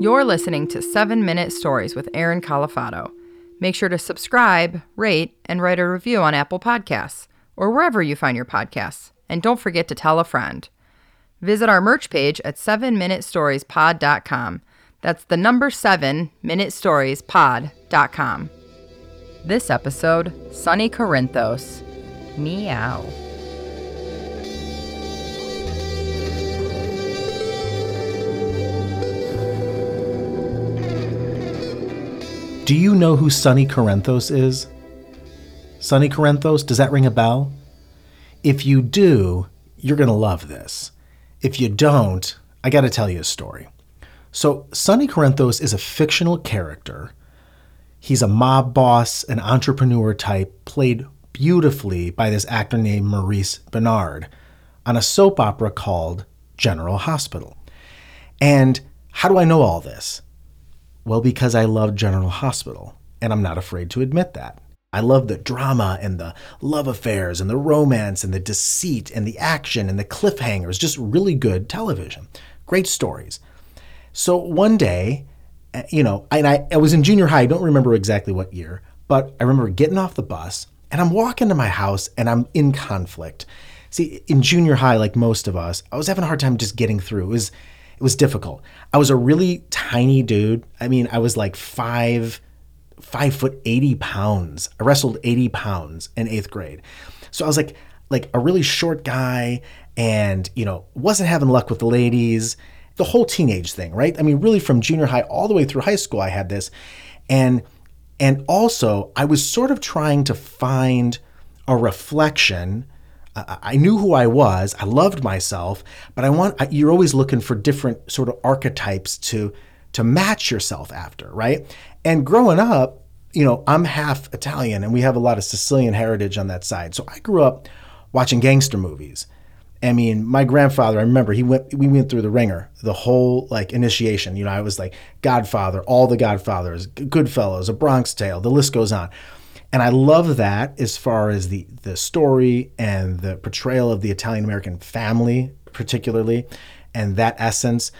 You're listening to 7 Minute Stories with Aaron Califato. Make sure to subscribe, rate, and write a review on Apple Podcasts or wherever you find your podcasts. And don't forget to tell a friend. Visit our merch page at 7minutestoriespod.com. That's the number 7 minute minutestoriespod.com. This episode, Sonny Corinthos. Meow. Do you know who Sonny Corinthos is? Sonny Corinthos, does that ring a bell? If you do, you're going to love this. If you don't, I got to tell you a story. So, Sonny Corinthos is a fictional character. He's a mob boss, an entrepreneur type, played beautifully by this actor named Maurice Bernard on a soap opera called General Hospital. And how do I know all this? Well, because I love General Hospital, and I'm not afraid to admit that. I love the drama and the love affairs and the romance and the deceit and the action and the cliffhangers, just really good television. Great stories. So one day, eh, you know, and I, I was in junior high, I don't remember exactly what year, but I remember getting off the bus and I'm walking to my house and I'm in conflict. See, in junior high, like most of us, I was having a hard time just getting through. It was it was difficult. I was a really tiny dude. I mean, I was like five, five foot eighty pounds. I wrestled eighty pounds in eighth grade, so I was like like a really short guy, and you know wasn't having luck with the ladies. The whole teenage thing, right? I mean, really from junior high all the way through high school, I had this, and and also I was sort of trying to find a reflection I knew who I was. I loved myself, but I want you're always looking for different sort of archetypes to to match yourself after, right? And growing up, you know, I'm half Italian and we have a lot of Sicilian heritage on that side. So I grew up watching gangster movies. I mean, my grandfather, I remember he went we went through the wringer, the whole like initiation. You know, I was like Godfather, all the Godfathers, Goodfellas, A Bronx Tale, the list goes on. And I love that as far as the the story and the portrayal of the Italian American family, particularly, and that essence.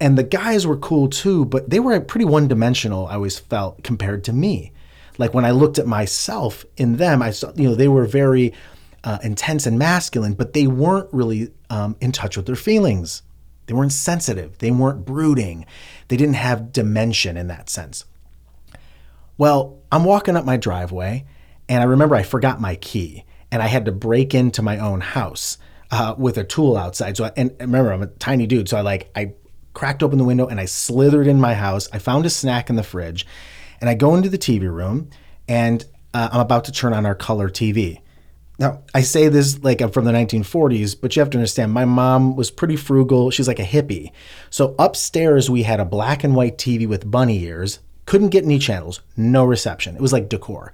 And the guys were cool too, but they were pretty one dimensional, I always felt, compared to me. Like when I looked at myself in them, I saw, you know, they were very uh, intense and masculine, but they weren't really um, in touch with their feelings. They weren't sensitive. They weren't brooding. They didn't have dimension in that sense. Well, I'm walking up my driveway, and I remember I forgot my key, and I had to break into my own house uh, with a tool outside. So, I, and remember, I'm a tiny dude, so I like I cracked open the window and I slithered in my house. I found a snack in the fridge, and I go into the TV room, and uh, I'm about to turn on our color TV. Now, I say this like I'm from the 1940s, but you have to understand my mom was pretty frugal. She's like a hippie. So upstairs, we had a black and white TV with bunny ears couldn't get any channels, no reception. It was like decor.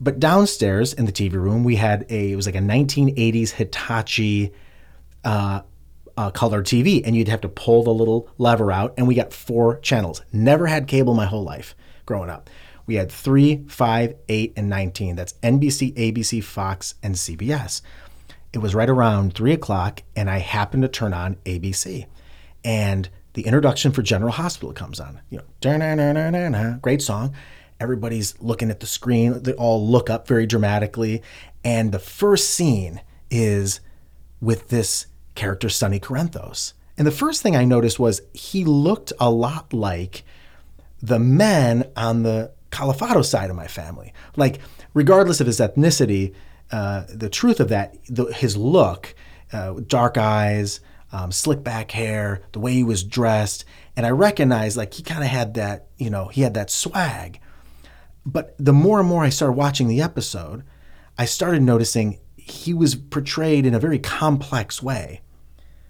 But downstairs in the TV room, we had a it was like a 1980s Hitachi uh, uh, color TV, and you'd have to pull the little lever out, and we got four channels. Never had cable my whole life growing up. We had three, five, eight, and 19. That's NBC, ABC, Fox, and CBS. It was right around three o'clock, and I happened to turn on ABC. And the introduction for General Hospital comes on. You know, great song. Everybody's looking at the screen. They all look up very dramatically. And the first scene is with this character, Sonny Corinthos. And the first thing I noticed was he looked a lot like the men on the Califato side of my family. Like, regardless of his ethnicity, uh, the truth of that, the, his look, uh, dark eyes, um, slick back hair, the way he was dressed. And I recognized like he kind of had that, you know, he had that swag. But the more and more I started watching the episode, I started noticing he was portrayed in a very complex way.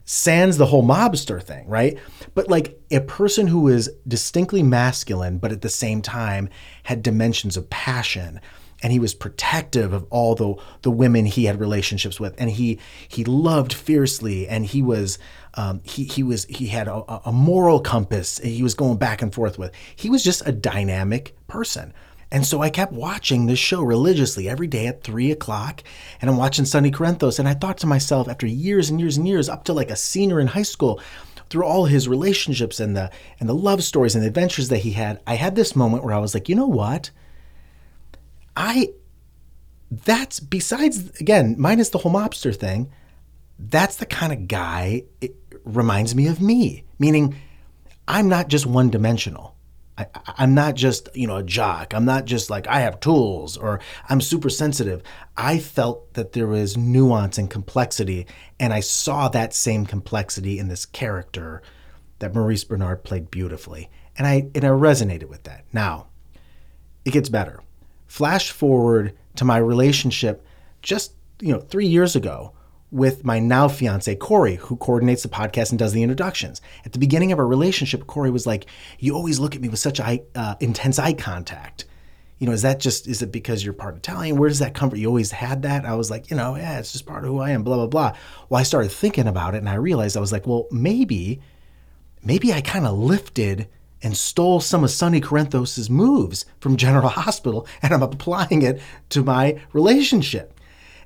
Sans the whole mobster thing, right? But like a person who is distinctly masculine, but at the same time had dimensions of passion, and he was protective of all the the women he had relationships with, and he he loved fiercely, and he was um, he he was he had a, a moral compass. He was going back and forth with. He was just a dynamic person. And so I kept watching this show religiously every day at three o'clock. And I'm watching Sonny Corinthos. And I thought to myself, after years and years and years, up to like a senior in high school, through all his relationships and the and the love stories and the adventures that he had, I had this moment where I was like, you know what? I that's besides again, minus the whole mobster thing, that's the kind of guy it reminds me of me. Meaning I'm not just one dimensional. I, am not just, you know, a jock. I'm not just like I have tools or I'm super sensitive. I felt that there was nuance and complexity, and I saw that same complexity in this character that Maurice bernard played beautifully. And I and I resonated with that. Now, it gets better. Flash forward to my relationship just, you know, 3 years ago with my now fiance, Corey, who coordinates the podcast and does the introductions. At the beginning of our relationship, Corey was like, You always look at me with such eye, uh, intense eye contact. You know, is that just, is it because you're part Italian? Where does that come from? You always had that? I was like, You know, yeah, it's just part of who I am, blah, blah, blah. Well, I started thinking about it and I realized I was like, Well, maybe, maybe I kind of lifted and stole some of Sonny Corinthos' moves from General Hospital and I'm applying it to my relationship.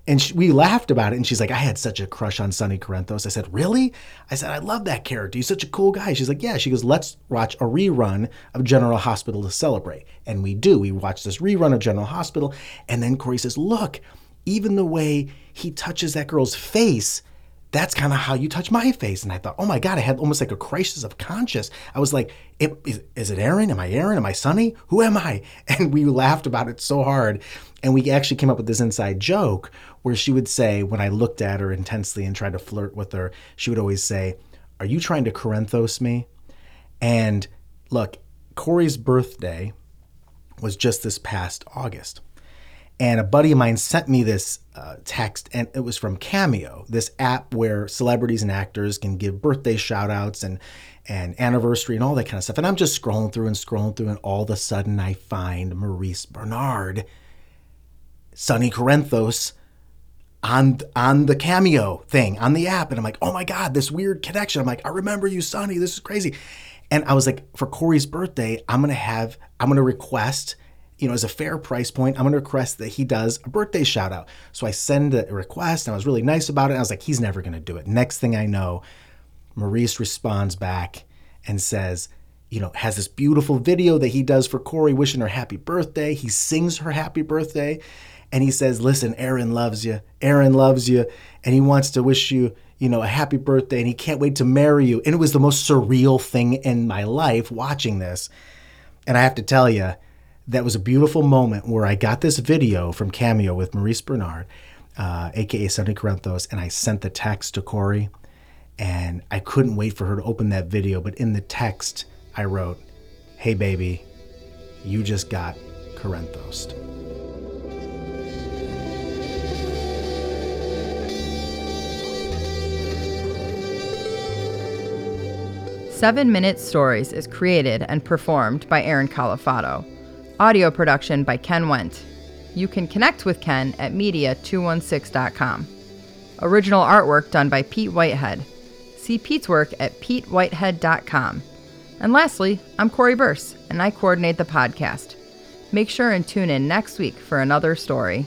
And she, we laughed about it. And she's like, I had such a crush on Sonny Corinthos. I said, Really? I said, I love that character. He's such a cool guy. She's like, Yeah. She goes, Let's watch a rerun of General Hospital to celebrate. And we do. We watch this rerun of General Hospital. And then Corey says, Look, even the way he touches that girl's face that's kind of how you touch my face. And I thought, oh my God, I had almost like a crisis of conscience. I was like, is, is it Aaron? Am I Aaron? Am I Sonny? Who am I? And we laughed about it so hard. And we actually came up with this inside joke where she would say, when I looked at her intensely and tried to flirt with her, she would always say, Are you trying to Corinthos me? And look, Corey's birthday was just this past August. And a buddy of mine sent me this uh, text, and it was from Cameo, this app where celebrities and actors can give birthday shout outs and, and anniversary and all that kind of stuff. And I'm just scrolling through and scrolling through, and all of a sudden I find Maurice Bernard, Sonny Corinthos, on on the cameo thing on the app. And i'm like oh my god this weird connection. I'm like i remember you sonny. This is crazy. And i was like for corey's birthday i'm gonna have i'm gonna request you know as a fair price point i'm gonna request that he does a birthday shout out so i send a request and i was really nice about it i was like he's never gonna do it next thing i know maurice responds back and says you know, has this beautiful video that he does for Corey wishing her happy birthday. He sings her happy birthday and he says, Listen, Aaron loves you. Aaron loves you. And he wants to wish you, you know, a happy birthday and he can't wait to marry you. And it was the most surreal thing in my life watching this. And I have to tell you, that was a beautiful moment where I got this video from Cameo with Maurice Bernard, uh, aka Sonny Corinthos, and I sent the text to Corey. And I couldn't wait for her to open that video. But in the text, I wrote, Hey, baby, you just got Corinthos. Seven Minute Stories is created and performed by Aaron Califato. Audio production by Ken Went. You can connect with Ken at media216.com. Original artwork done by Pete Whitehead. See Pete's work at petewhitehead.com. And lastly, I'm Corey Burse, and I coordinate the podcast. Make sure and tune in next week for another story.